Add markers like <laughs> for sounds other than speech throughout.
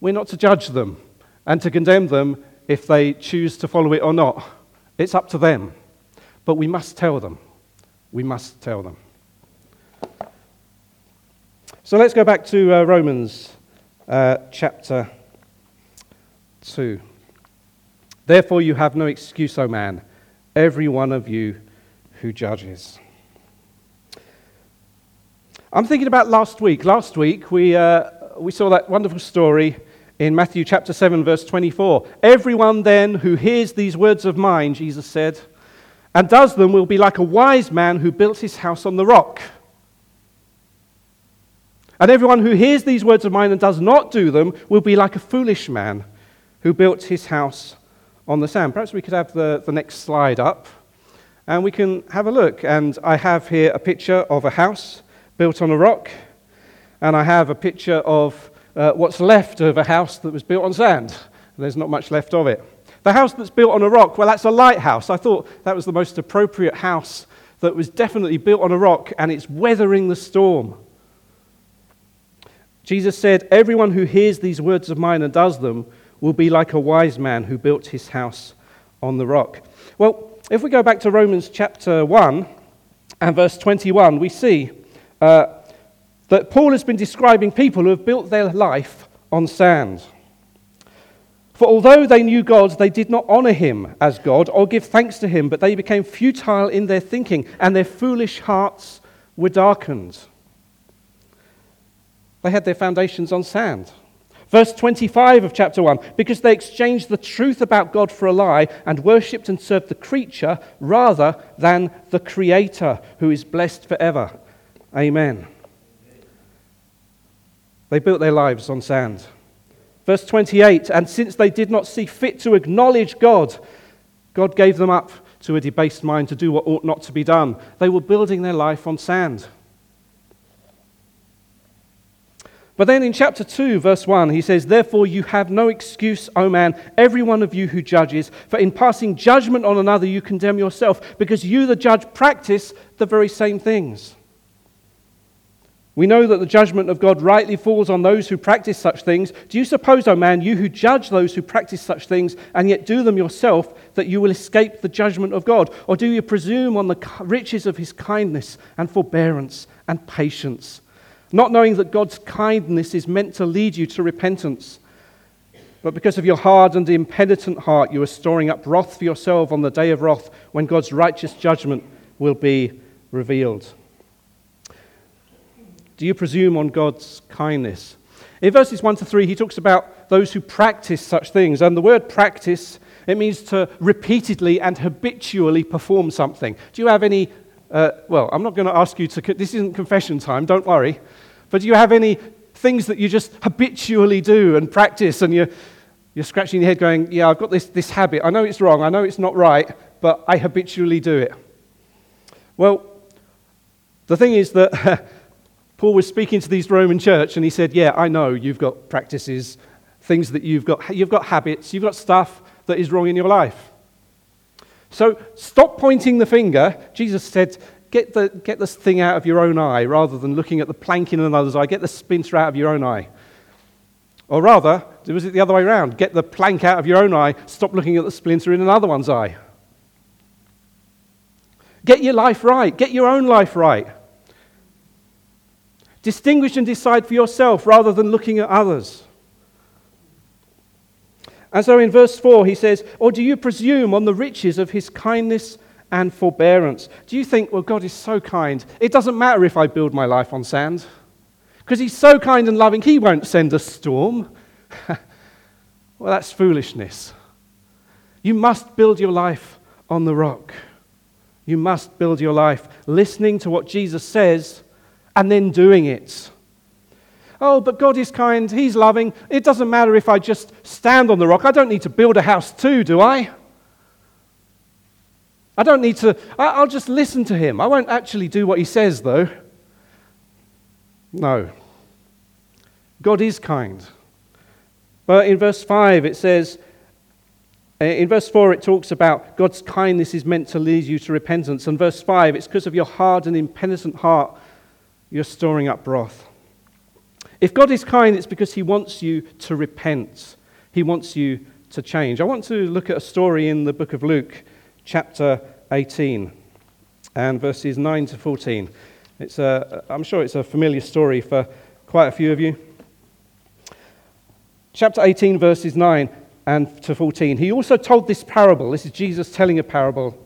We're not to judge them and to condemn them if they choose to follow it or not. It's up to them. But we must tell them. We must tell them. So let's go back to uh, Romans uh, chapter 2. Therefore, you have no excuse, O man, every one of you who judges. I'm thinking about last week. Last week, we, uh, we saw that wonderful story in Matthew chapter 7, verse 24. Everyone then who hears these words of mine, Jesus said, and does them will be like a wise man who built his house on the rock. And everyone who hears these words of mine and does not do them will be like a foolish man who built his house on the sand. Perhaps we could have the, the next slide up and we can have a look. And I have here a picture of a house built on a rock, and I have a picture of uh, what's left of a house that was built on sand. There's not much left of it. The house that's built on a rock, well, that's a lighthouse. I thought that was the most appropriate house that was definitely built on a rock and it's weathering the storm. Jesus said, Everyone who hears these words of mine and does them will be like a wise man who built his house on the rock. Well, if we go back to Romans chapter 1 and verse 21, we see uh, that Paul has been describing people who have built their life on sand. For although they knew God, they did not honor him as God or give thanks to him, but they became futile in their thinking, and their foolish hearts were darkened. They had their foundations on sand. Verse 25 of chapter 1 because they exchanged the truth about God for a lie and worshipped and served the creature rather than the Creator, who is blessed forever. Amen. They built their lives on sand. Verse 28 And since they did not see fit to acknowledge God, God gave them up to a debased mind to do what ought not to be done. They were building their life on sand. But then in chapter 2, verse 1, he says, Therefore you have no excuse, O man, every one of you who judges, for in passing judgment on another you condemn yourself, because you, the judge, practice the very same things. We know that the judgment of God rightly falls on those who practice such things. Do you suppose, O man, you who judge those who practice such things and yet do them yourself, that you will escape the judgment of God? Or do you presume on the riches of his kindness and forbearance and patience? not knowing that God's kindness is meant to lead you to repentance. But because of your hard and impenitent heart, you are storing up wrath for yourself on the day of wrath when God's righteous judgment will be revealed. Do you presume on God's kindness? In verses 1 to 3, he talks about those who practice such things. And the word practice, it means to repeatedly and habitually perform something. Do you have any uh, well, I'm not going to ask you to, this isn't confession time, don't worry. But do you have any things that you just habitually do and practice and you're, you're scratching your head going, yeah, I've got this, this habit. I know it's wrong, I know it's not right, but I habitually do it. Well, the thing is that <laughs> Paul was speaking to these Roman church and he said, yeah, I know you've got practices, things that you've got, you've got habits, you've got stuff that is wrong in your life. So stop pointing the finger. Jesus said, get, the, get this thing out of your own eye rather than looking at the plank in another's eye. Get the splinter out of your own eye. Or rather, was it the other way around? Get the plank out of your own eye, stop looking at the splinter in another one's eye. Get your life right. Get your own life right. Distinguish and decide for yourself rather than looking at others. And so in verse 4, he says, Or do you presume on the riches of his kindness and forbearance? Do you think, well, God is so kind, it doesn't matter if I build my life on sand? Because he's so kind and loving, he won't send a storm. <laughs> well, that's foolishness. You must build your life on the rock. You must build your life listening to what Jesus says and then doing it. Oh, but God is kind, He's loving. It doesn't matter if I just stand on the rock. I don't need to build a house too, do I? I don't need to, I'll just listen to Him. I won't actually do what He says, though. No. God is kind. But in verse 5, it says, uh, in verse 4, it talks about God's kindness is meant to lead you to repentance. And verse 5, it's because of your hard and impenitent heart you're storing up wrath. If God is kind, it's because He wants you to repent, He wants you to change. I want to look at a story in the book of Luke, chapter 18, and verses 9 to 14. It's a, I'm sure it's a familiar story for quite a few of you. Chapter 18, verses 9 and to 14. He also told this parable. This is Jesus telling a parable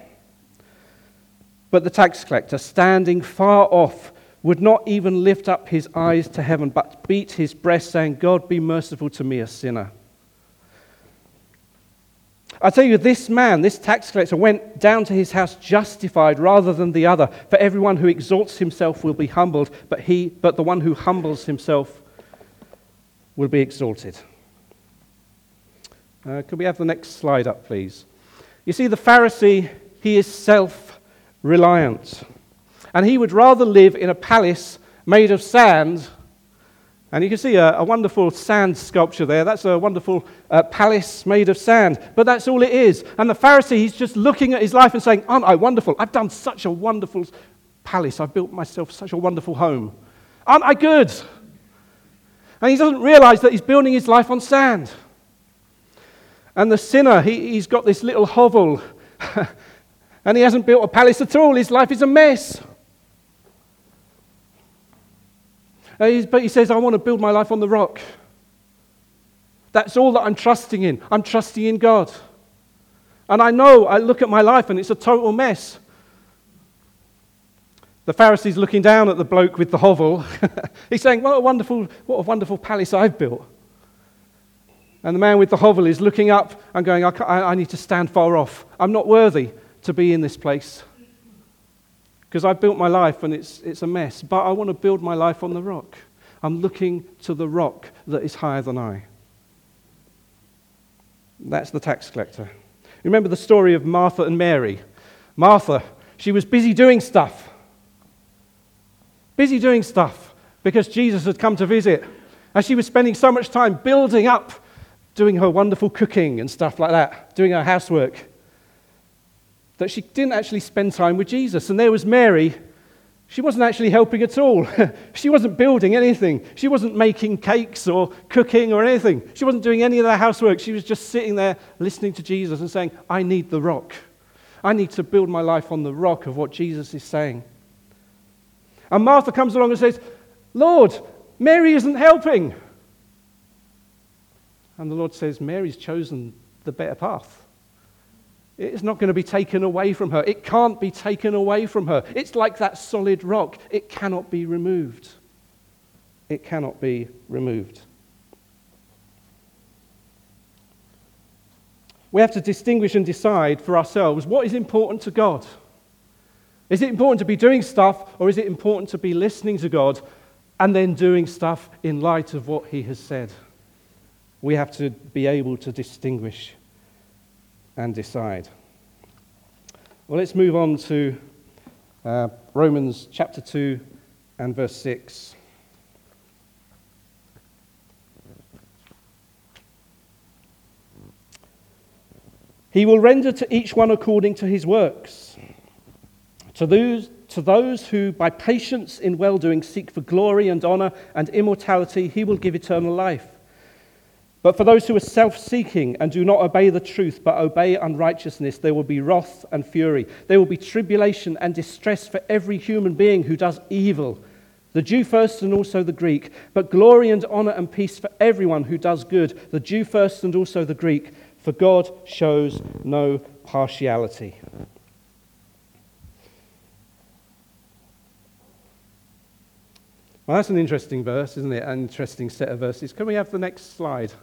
But the tax collector, standing far off, would not even lift up his eyes to heaven, but beat his breast, saying, God, be merciful to me, a sinner. I tell you, this man, this tax collector, went down to his house justified rather than the other. For everyone who exalts himself will be humbled, but, he, but the one who humbles himself will be exalted. Uh, could we have the next slide up, please? You see, the Pharisee, he is self reliant. And he would rather live in a palace made of sand. And you can see a, a wonderful sand sculpture there. That's a wonderful uh, palace made of sand. But that's all it is. And the Pharisee, he's just looking at his life and saying, Aren't I wonderful? I've done such a wonderful palace. I've built myself such a wonderful home. Aren't I good? And he doesn't realize that he's building his life on sand. And the sinner, he, has got this little hovel <laughs> and he hasn't built a palace at all. His life is a mess. Uh, but he says, I want to build my life on the rock. That's all that I'm trusting in. I'm trusting in God. And I know, I look at my life and it's a total mess. The Pharisee's looking down at the bloke with the hovel. <laughs> He's saying, What a wonderful, what a wonderful palace I've built. And the man with the hovel is looking up and going, I, I need to stand far off. I'm not worthy to be in this place. Because I built my life and it's, it's a mess. But I want to build my life on the rock. I'm looking to the rock that is higher than I. That's the tax collector. Remember the story of Martha and Mary? Martha, she was busy doing stuff. Busy doing stuff because Jesus had come to visit. And she was spending so much time building up, doing her wonderful cooking and stuff like that, doing her housework that she didn't actually spend time with Jesus. And there was Mary. She wasn't actually helping at all. <laughs> she wasn't building anything. She wasn't making cakes or cooking or anything. She wasn't doing any of the housework. She was just sitting there listening to Jesus and saying, I need the rock. I need to build my life on the rock of what Jesus is saying. And Martha comes along and says, Lord, Mary isn't helping. And the Lord says, Mary's chosen the better path. It's not going to be taken away from her. It can't be taken away from her. It's like that solid rock. It cannot be removed. It cannot be removed. We have to distinguish and decide for ourselves what is important to God. Is it important to be doing stuff, or is it important to be listening to God and then doing stuff in light of what He has said? We have to be able to distinguish and decide. Well, let's move on to uh, Romans chapter 2 and verse 6. He will render to each one according to his works. To those, to those who, by patience in well doing, seek for glory and honor and immortality, he will give eternal life. But for those who are self seeking and do not obey the truth but obey unrighteousness, there will be wrath and fury. There will be tribulation and distress for every human being who does evil, the Jew first and also the Greek. But glory and honor and peace for everyone who does good, the Jew first and also the Greek, for God shows no partiality. Well, that's an interesting verse, isn't it? An interesting set of verses. Can we have the next slide?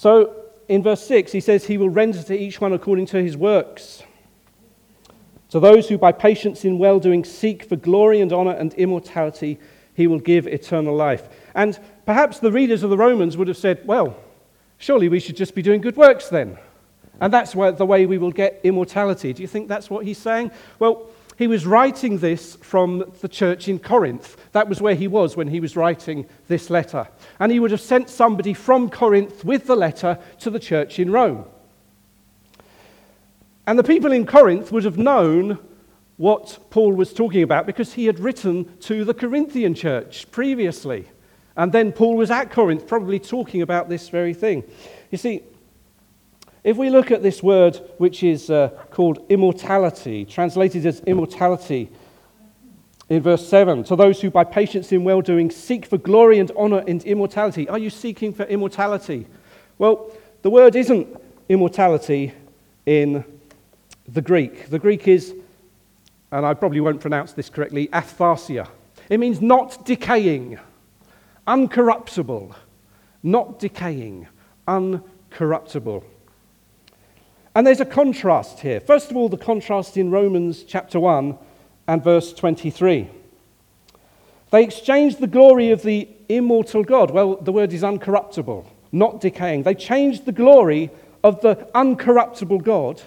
So in verse 6, he says, He will render to each one according to his works. To those who by patience in well doing seek for glory and honor and immortality, he will give eternal life. And perhaps the readers of the Romans would have said, well, surely we should just be doing good works then. And that's the way we will get immortality. Do you think that's what he's saying? Well, he was writing this from the church in Corinth. That was where he was when he was writing this letter. And he would have sent somebody from Corinth with the letter to the church in Rome. And the people in Corinth would have known what Paul was talking about because he had written to the Corinthian church previously. And then Paul was at Corinth, probably talking about this very thing. You see, if we look at this word, which is uh, called immortality, translated as immortality, in verse 7, to those who by patience in well doing seek for glory and honor and immortality. Are you seeking for immortality? Well, the word isn't immortality in the Greek. The Greek is, and I probably won't pronounce this correctly, aphtharsia. It means not decaying, uncorruptible, not decaying, uncorruptible. And there's a contrast here. First of all, the contrast in Romans chapter 1 and verse 23. They exchanged the glory of the immortal God. Well, the word is uncorruptible, not decaying. They changed the glory of the uncorruptible God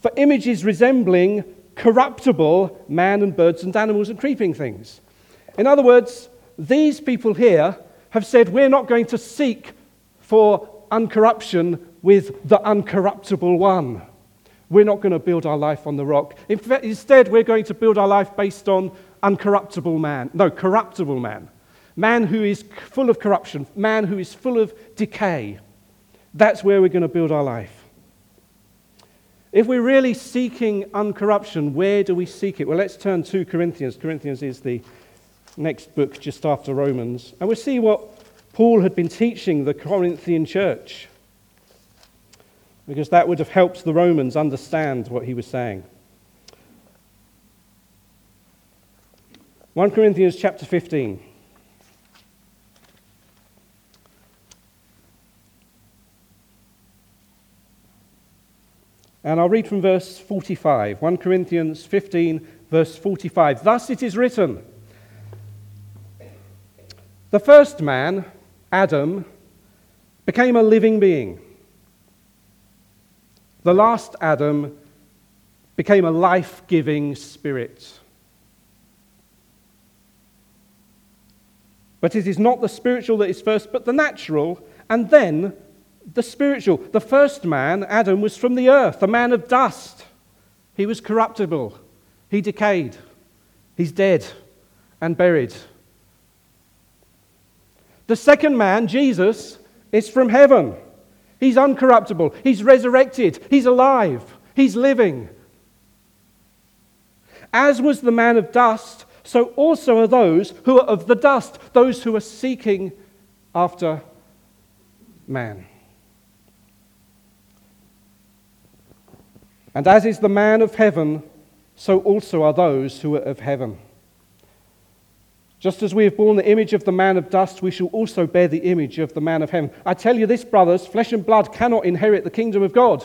for images resembling corruptible man and birds and animals and creeping things. In other words, these people here have said, We're not going to seek for uncorruption with the uncorruptible one. We're not going to build our life on the rock. Instead, we're going to build our life based on uncorruptible man. No, corruptible man. Man who is full of corruption, man who is full of decay. That's where we're going to build our life. If we're really seeking uncorruption, where do we seek it? Well, let's turn to Corinthians. Corinthians is the next book just after Romans. And we'll see what Paul had been teaching the Corinthian church. Because that would have helped the Romans understand what he was saying. 1 Corinthians chapter 15. And I'll read from verse 45, 1 Corinthians 15, verse 45. Thus it is written The first man, Adam, became a living being. The last Adam became a life giving spirit. But it is not the spiritual that is first, but the natural, and then the spiritual. The first man, Adam, was from the earth, a man of dust. He was corruptible. He decayed. He's dead and buried. The second man, Jesus, is from heaven. He's uncorruptible. He's resurrected. He's alive. He's living. As was the man of dust, so also are those who are of the dust, those who are seeking after man. And as is the man of heaven, so also are those who are of heaven. Just as we have borne the image of the man of dust, we shall also bear the image of the man of heaven. I tell you this, brothers flesh and blood cannot inherit the kingdom of God,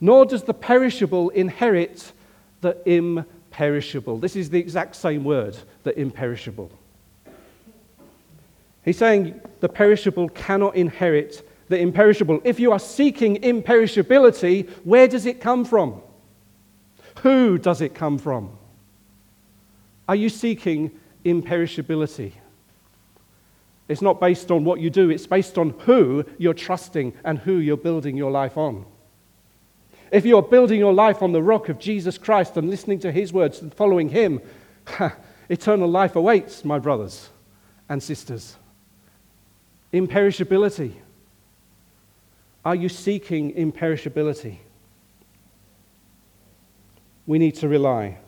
nor does the perishable inherit the imperishable. This is the exact same word, the imperishable. He's saying the perishable cannot inherit the imperishable. If you are seeking imperishability, where does it come from? Who does it come from? Are you seeking imperishability? It's not based on what you do, it's based on who you're trusting and who you're building your life on. If you're building your life on the rock of Jesus Christ and listening to his words and following him, <laughs> eternal life awaits, my brothers and sisters. Imperishability. Are you seeking imperishability? We need to rely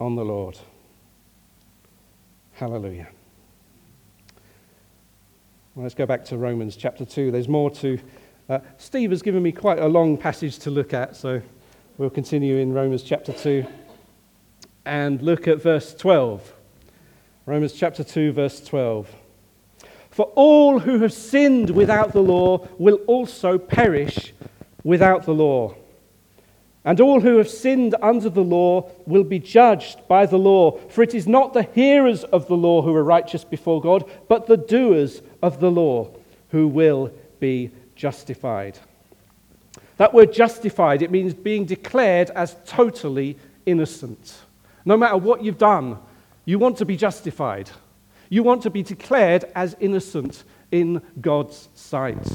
on the Lord. Hallelujah. Well, let's go back to Romans chapter 2. There's more to. Uh, Steve has given me quite a long passage to look at, so we'll continue in Romans chapter 2 and look at verse 12. Romans chapter 2, verse 12. For all who have sinned without the law will also perish without the law. And all who have sinned under the law will be judged by the law. For it is not the hearers of the law who are righteous before God, but the doers of the law who will be justified. That word justified, it means being declared as totally innocent. No matter what you've done, you want to be justified. You want to be declared as innocent in God's sight.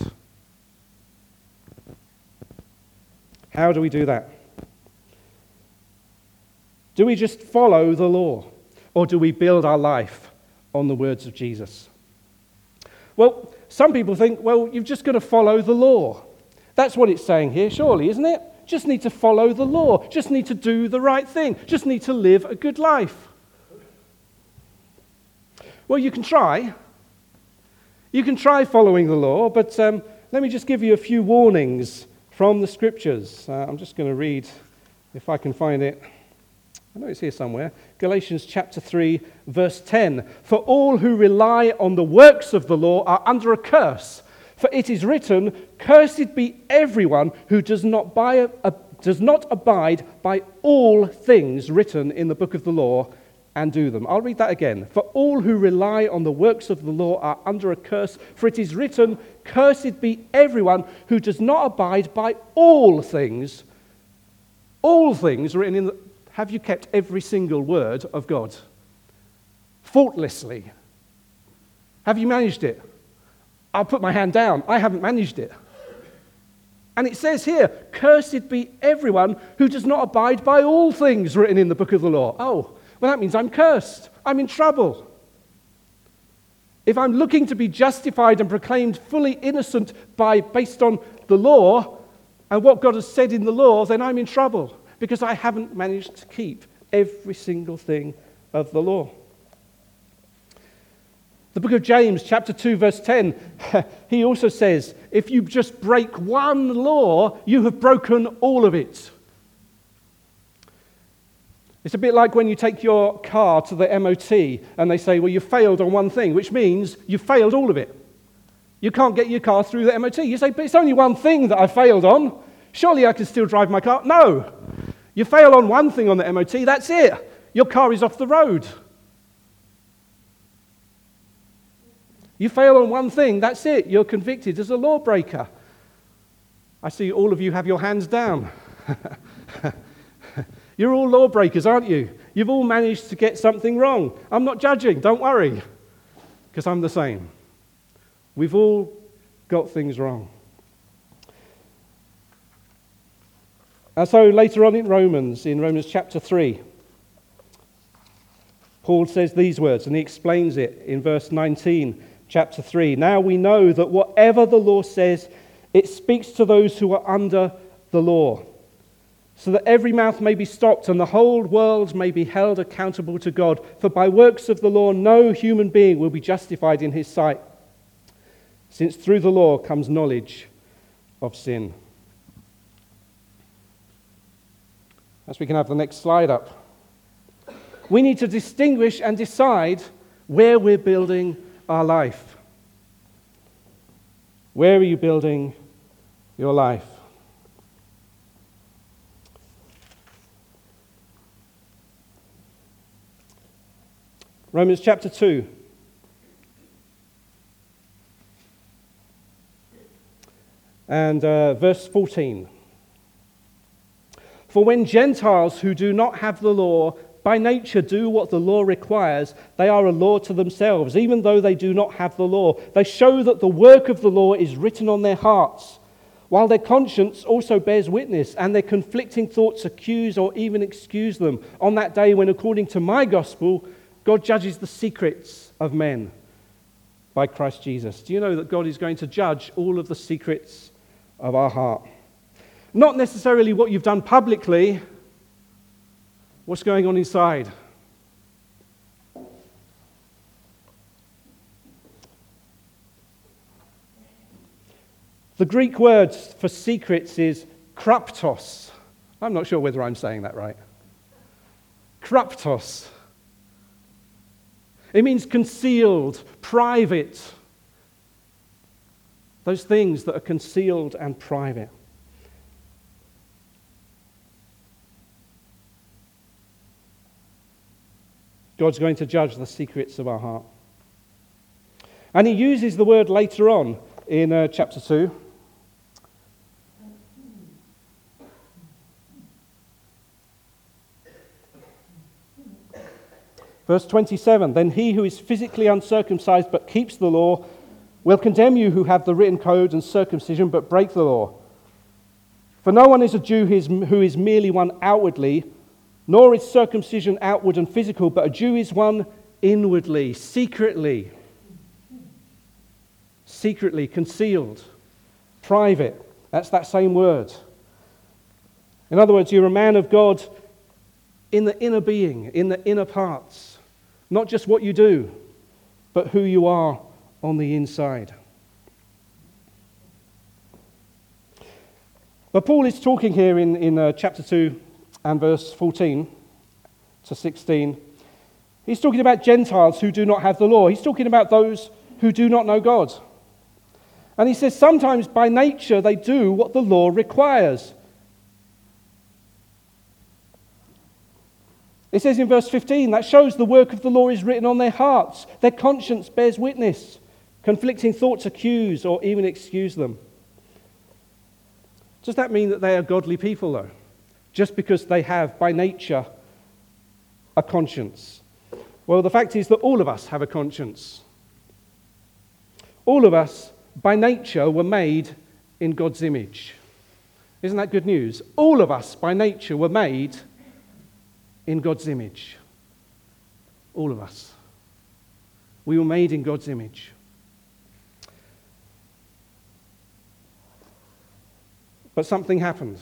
How do we do that? Do we just follow the law? Or do we build our life on the words of Jesus? Well, some people think, well, you've just got to follow the law. That's what it's saying here, surely, isn't it? Just need to follow the law. Just need to do the right thing. Just need to live a good life. Well, you can try. You can try following the law, but um, let me just give you a few warnings from the scriptures. Uh, I'm just going to read, if I can find it. I know it's here somewhere. Galatians chapter 3, verse 10. For all who rely on the works of the law are under a curse. For it is written, Cursed be everyone who does not, buy a, does not abide by all things written in the book of the law and do them. I'll read that again. For all who rely on the works of the law are under a curse, for it is written, Cursed be everyone who does not abide by all things. All things written in the have you kept every single word of God? Faultlessly. Have you managed it? I'll put my hand down. I haven't managed it. And it says here, Cursed be everyone who does not abide by all things written in the book of the law. Oh, well, that means I'm cursed. I'm in trouble. If I'm looking to be justified and proclaimed fully innocent by, based on the law and what God has said in the law, then I'm in trouble because I haven't managed to keep every single thing of the law. The book of James, chapter 2, verse 10, <laughs> he also says, If you just break one law, you have broken all of it. It's a bit like when you take your car to the MOT and they say, Well, you failed on one thing, which means you failed all of it. You can't get your car through the MOT. You say, But it's only one thing that I failed on. Surely I can still drive my car. No. You fail on one thing on the MOT, that's it. Your car is off the road. You fail on one thing, that's it. You're convicted as a lawbreaker. I see all of you have your hands down. <laughs> You're all lawbreakers, aren't you? You've all managed to get something wrong. I'm not judging, don't worry, because I'm the same. We've all got things wrong. And so later on in Romans, in Romans chapter 3, Paul says these words, and he explains it in verse 19, chapter 3. Now we know that whatever the law says, it speaks to those who are under the law, so that every mouth may be stopped and the whole world may be held accountable to God. For by works of the law, no human being will be justified in his sight, since through the law comes knowledge of sin. As we can have the next slide up. We need to distinguish and decide where we're building our life. Where are you building your life? Romans chapter 2. And uh, verse 14. For when Gentiles who do not have the law by nature do what the law requires, they are a law to themselves, even though they do not have the law. They show that the work of the law is written on their hearts, while their conscience also bears witness, and their conflicting thoughts accuse or even excuse them on that day when, according to my gospel, God judges the secrets of men by Christ Jesus. Do you know that God is going to judge all of the secrets of our heart? Not necessarily what you've done publicly, what's going on inside. The Greek word for secrets is kraptos. I'm not sure whether I'm saying that right. Kraptos. It means concealed, private. Those things that are concealed and private. God's going to judge the secrets of our heart. And he uses the word later on in uh, chapter 2. Verse 27 Then he who is physically uncircumcised but keeps the law will condemn you who have the written code and circumcision but break the law. For no one is a Jew who is merely one outwardly, nor is circumcision outward and physical, but a Jew is one inwardly, secretly. Secretly, concealed, private. That's that same word. In other words, you're a man of God in the inner being, in the inner parts. Not just what you do, but who you are on the inside. But Paul is talking here in, in uh, chapter 2 and verse 14 to 16. He's talking about Gentiles who do not have the law. He's talking about those who do not know God. And he says sometimes by nature they do what the law requires. It says in verse 15, that shows the work of the law is written on their hearts. Their conscience bears witness. Conflicting thoughts accuse or even excuse them. Does that mean that they are godly people, though? Just because they have, by nature, a conscience? Well, the fact is that all of us have a conscience. All of us, by nature, were made in God's image. Isn't that good news? All of us, by nature, were made in God's image. All of us. We were made in God's image. But something happened.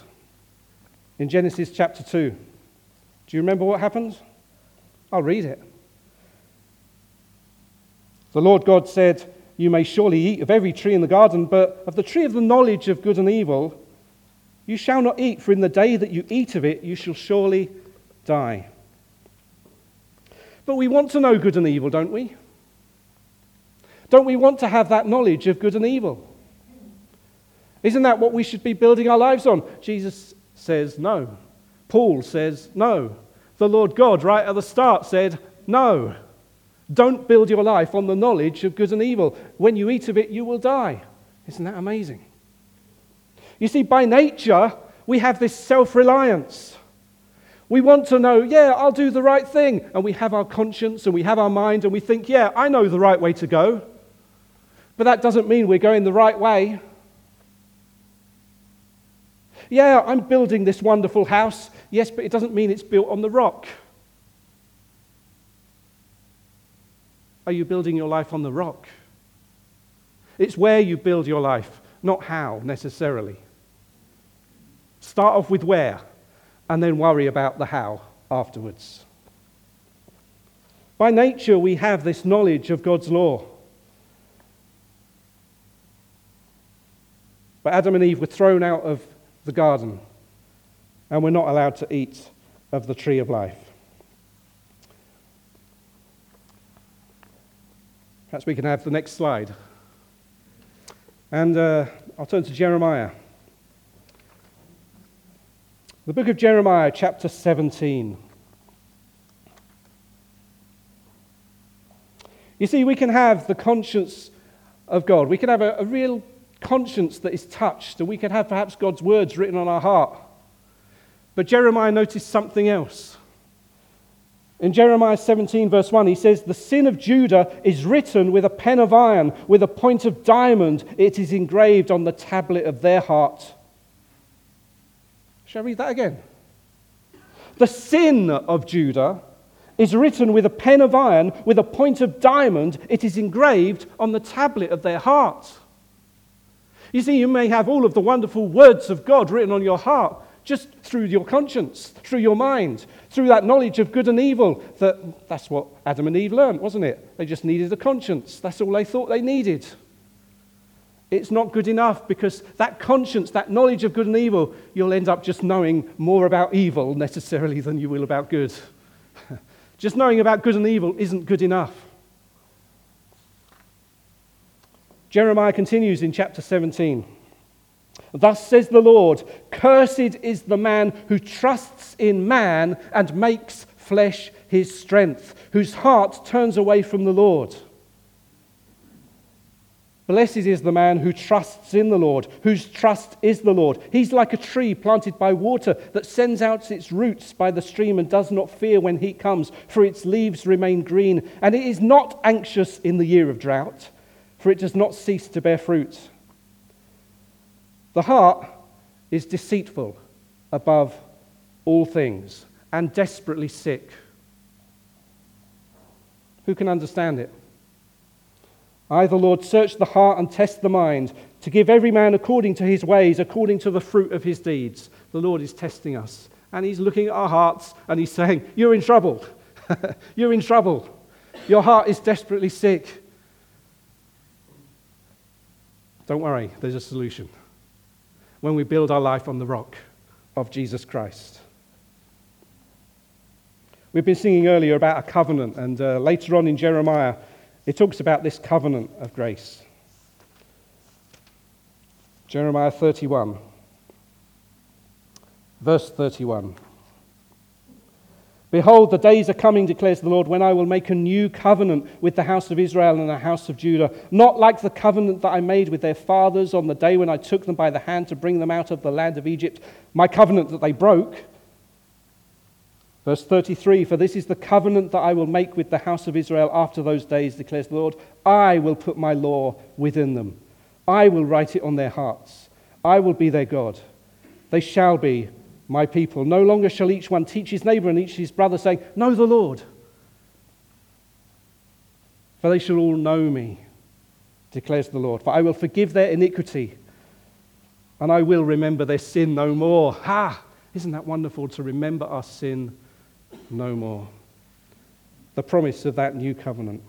In Genesis chapter 2. Do you remember what happened? I'll read it. The Lord God said, You may surely eat of every tree in the garden, but of the tree of the knowledge of good and evil, you shall not eat, for in the day that you eat of it, you shall surely die. But we want to know good and evil, don't we? Don't we want to have that knowledge of good and evil? Isn't that what we should be building our lives on? Jesus says no. Paul says no. The Lord God, right at the start, said no. Don't build your life on the knowledge of good and evil. When you eat of it, you will die. Isn't that amazing? You see, by nature, we have this self reliance. We want to know, yeah, I'll do the right thing. And we have our conscience and we have our mind and we think, yeah, I know the right way to go. But that doesn't mean we're going the right way. Yeah, I'm building this wonderful house. Yes, but it doesn't mean it's built on the rock. Are you building your life on the rock? It's where you build your life, not how necessarily. Start off with where and then worry about the how afterwards. By nature, we have this knowledge of God's law. But Adam and Eve were thrown out of the garden and we're not allowed to eat of the tree of life. Perhaps we can have the next slide. And uh, I'll turn to Jeremiah. The book of Jeremiah, chapter 17. You see, we can have the conscience of God. We can have a, a, real conscience that is touched, and we can have perhaps God's words written on our heart. But Jeremiah noticed something else. In Jeremiah 17, verse 1, he says, The sin of Judah is written with a pen of iron, with a point of diamond. It is engraved on the tablet of their heart. Shall I read that again? The sin of Judah is written with a pen of iron, with a point of diamond. It is engraved on the tablet of their heart. You see, you may have all of the wonderful words of God written on your heart just through your conscience, through your mind, through that knowledge of good and evil. That, that's what Adam and Eve learned, wasn't it? They just needed a conscience. That's all they thought they needed it's not good enough because that conscience, that knowledge of good and evil, you'll end up just knowing more about evil necessarily than you will about good. <laughs> just knowing about good and evil isn't good enough. Jeremiah continues in chapter 17. Thus says the Lord Cursed is the man who trusts in man and makes flesh his strength, whose heart turns away from the Lord. Blessed is the man who trusts in the Lord, whose trust is the Lord. He's like a tree planted by water that sends out its roots by the stream and does not fear when heat comes, for its leaves remain green. And it is not anxious in the year of drought, for it does not cease to bear fruit. The heart is deceitful above all things and desperately sick. Who can understand it? I, the Lord, search the heart and test the mind to give every man according to his ways, according to the fruit of his deeds. The Lord is testing us and he's looking at our hearts and he's saying, You're in trouble. <laughs> You're in trouble. Your heart is desperately sick. Don't worry, there's a solution. When we build our life on the rock of Jesus Christ. We've been singing earlier about a covenant, and uh, later on in Jeremiah, it talks about this covenant of grace. Jeremiah 31, verse 31. Behold, the days are coming, declares the Lord, when I will make a new covenant with the house of Israel and the house of Judah, not like the covenant that I made with their fathers on the day when I took them by the hand to bring them out of the land of Egypt, my covenant that they broke Verse 33 For this is the covenant that I will make with the house of Israel after those days, declares the Lord. I will put my law within them, I will write it on their hearts. I will be their God. They shall be my people. No longer shall each one teach his neighbor and each his brother, saying, Know the Lord. For they shall all know me, declares the Lord. For I will forgive their iniquity, and I will remember their sin no more. Ha! Isn't that wonderful to remember our sin no more. The promise of that new covenant.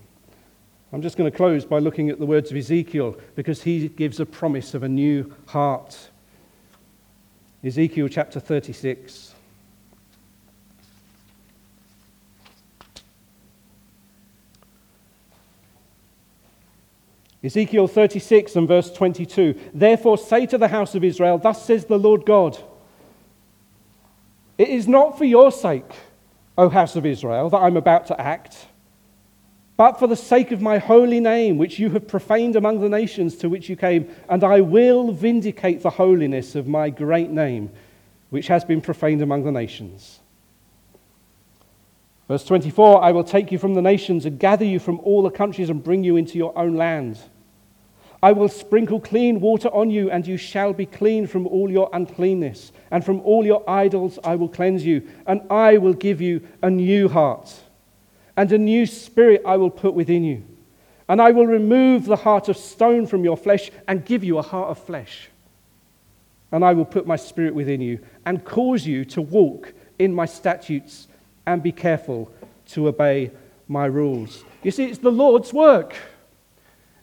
I'm just going to close by looking at the words of Ezekiel because he gives a promise of a new heart. Ezekiel chapter 36. Ezekiel 36 and verse 22. Therefore say to the house of Israel, Thus says the Lord God, It is not for your sake O house of Israel, that I'm about to act, but for the sake of my holy name, which you have profaned among the nations to which you came, and I will vindicate the holiness of my great name, which has been profaned among the nations. Verse 24 I will take you from the nations and gather you from all the countries and bring you into your own land. I will sprinkle clean water on you, and you shall be clean from all your uncleanness. And from all your idols I will cleanse you. And I will give you a new heart. And a new spirit I will put within you. And I will remove the heart of stone from your flesh and give you a heart of flesh. And I will put my spirit within you and cause you to walk in my statutes and be careful to obey my rules. You see, it's the Lord's work.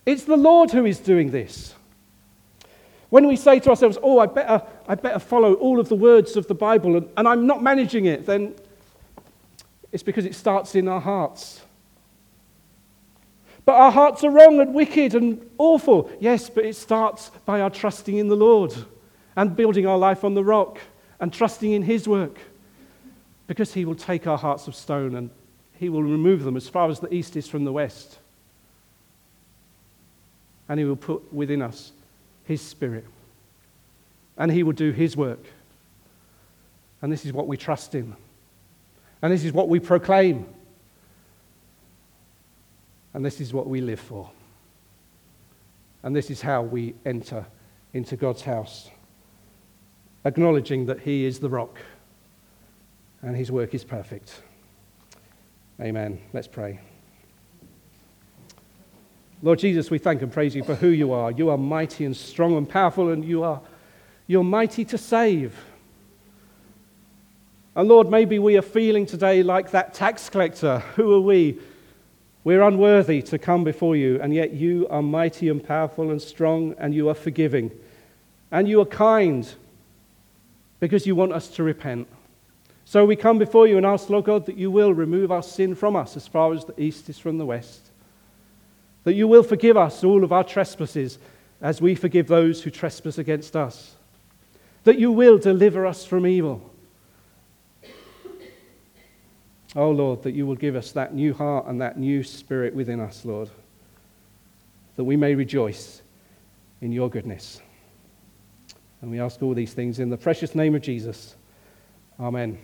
It's the Lord who is doing this. When we say to ourselves, oh, I better, I better follow all of the words of the Bible and, and I'm not managing it, then it's because it starts in our hearts. But our hearts are wrong and wicked and awful. Yes, but it starts by our trusting in the Lord and building our life on the rock and trusting in His work. Because He will take our hearts of stone and He will remove them as far as the east is from the west and He will put within us His Spirit. And He will do His work. And this is what we trust in. And this is what we proclaim. And this is what we live for. And this is how we enter into God's house, acknowledging that He is the rock and His work is perfect. Amen. Let's pray. Lord Jesus, we thank and praise you for who you are. You are mighty and strong and powerful, and you are you're mighty to save. And Lord, maybe we are feeling today like that tax collector. Who are we? We're unworthy to come before you, and yet you are mighty and powerful and strong, and you are forgiving. And you are kind because you want us to repent. So we come before you and ask, Lord God, that you will remove our sin from us as far as the east is from the west that you will forgive us all of our trespasses as we forgive those who trespass against us, that you will deliver us from evil. Oh, Lord, that you will give us that new heart and that new spirit within us, Lord, that we may rejoice in your goodness. And we ask all these things in the precious name of Jesus. Amen.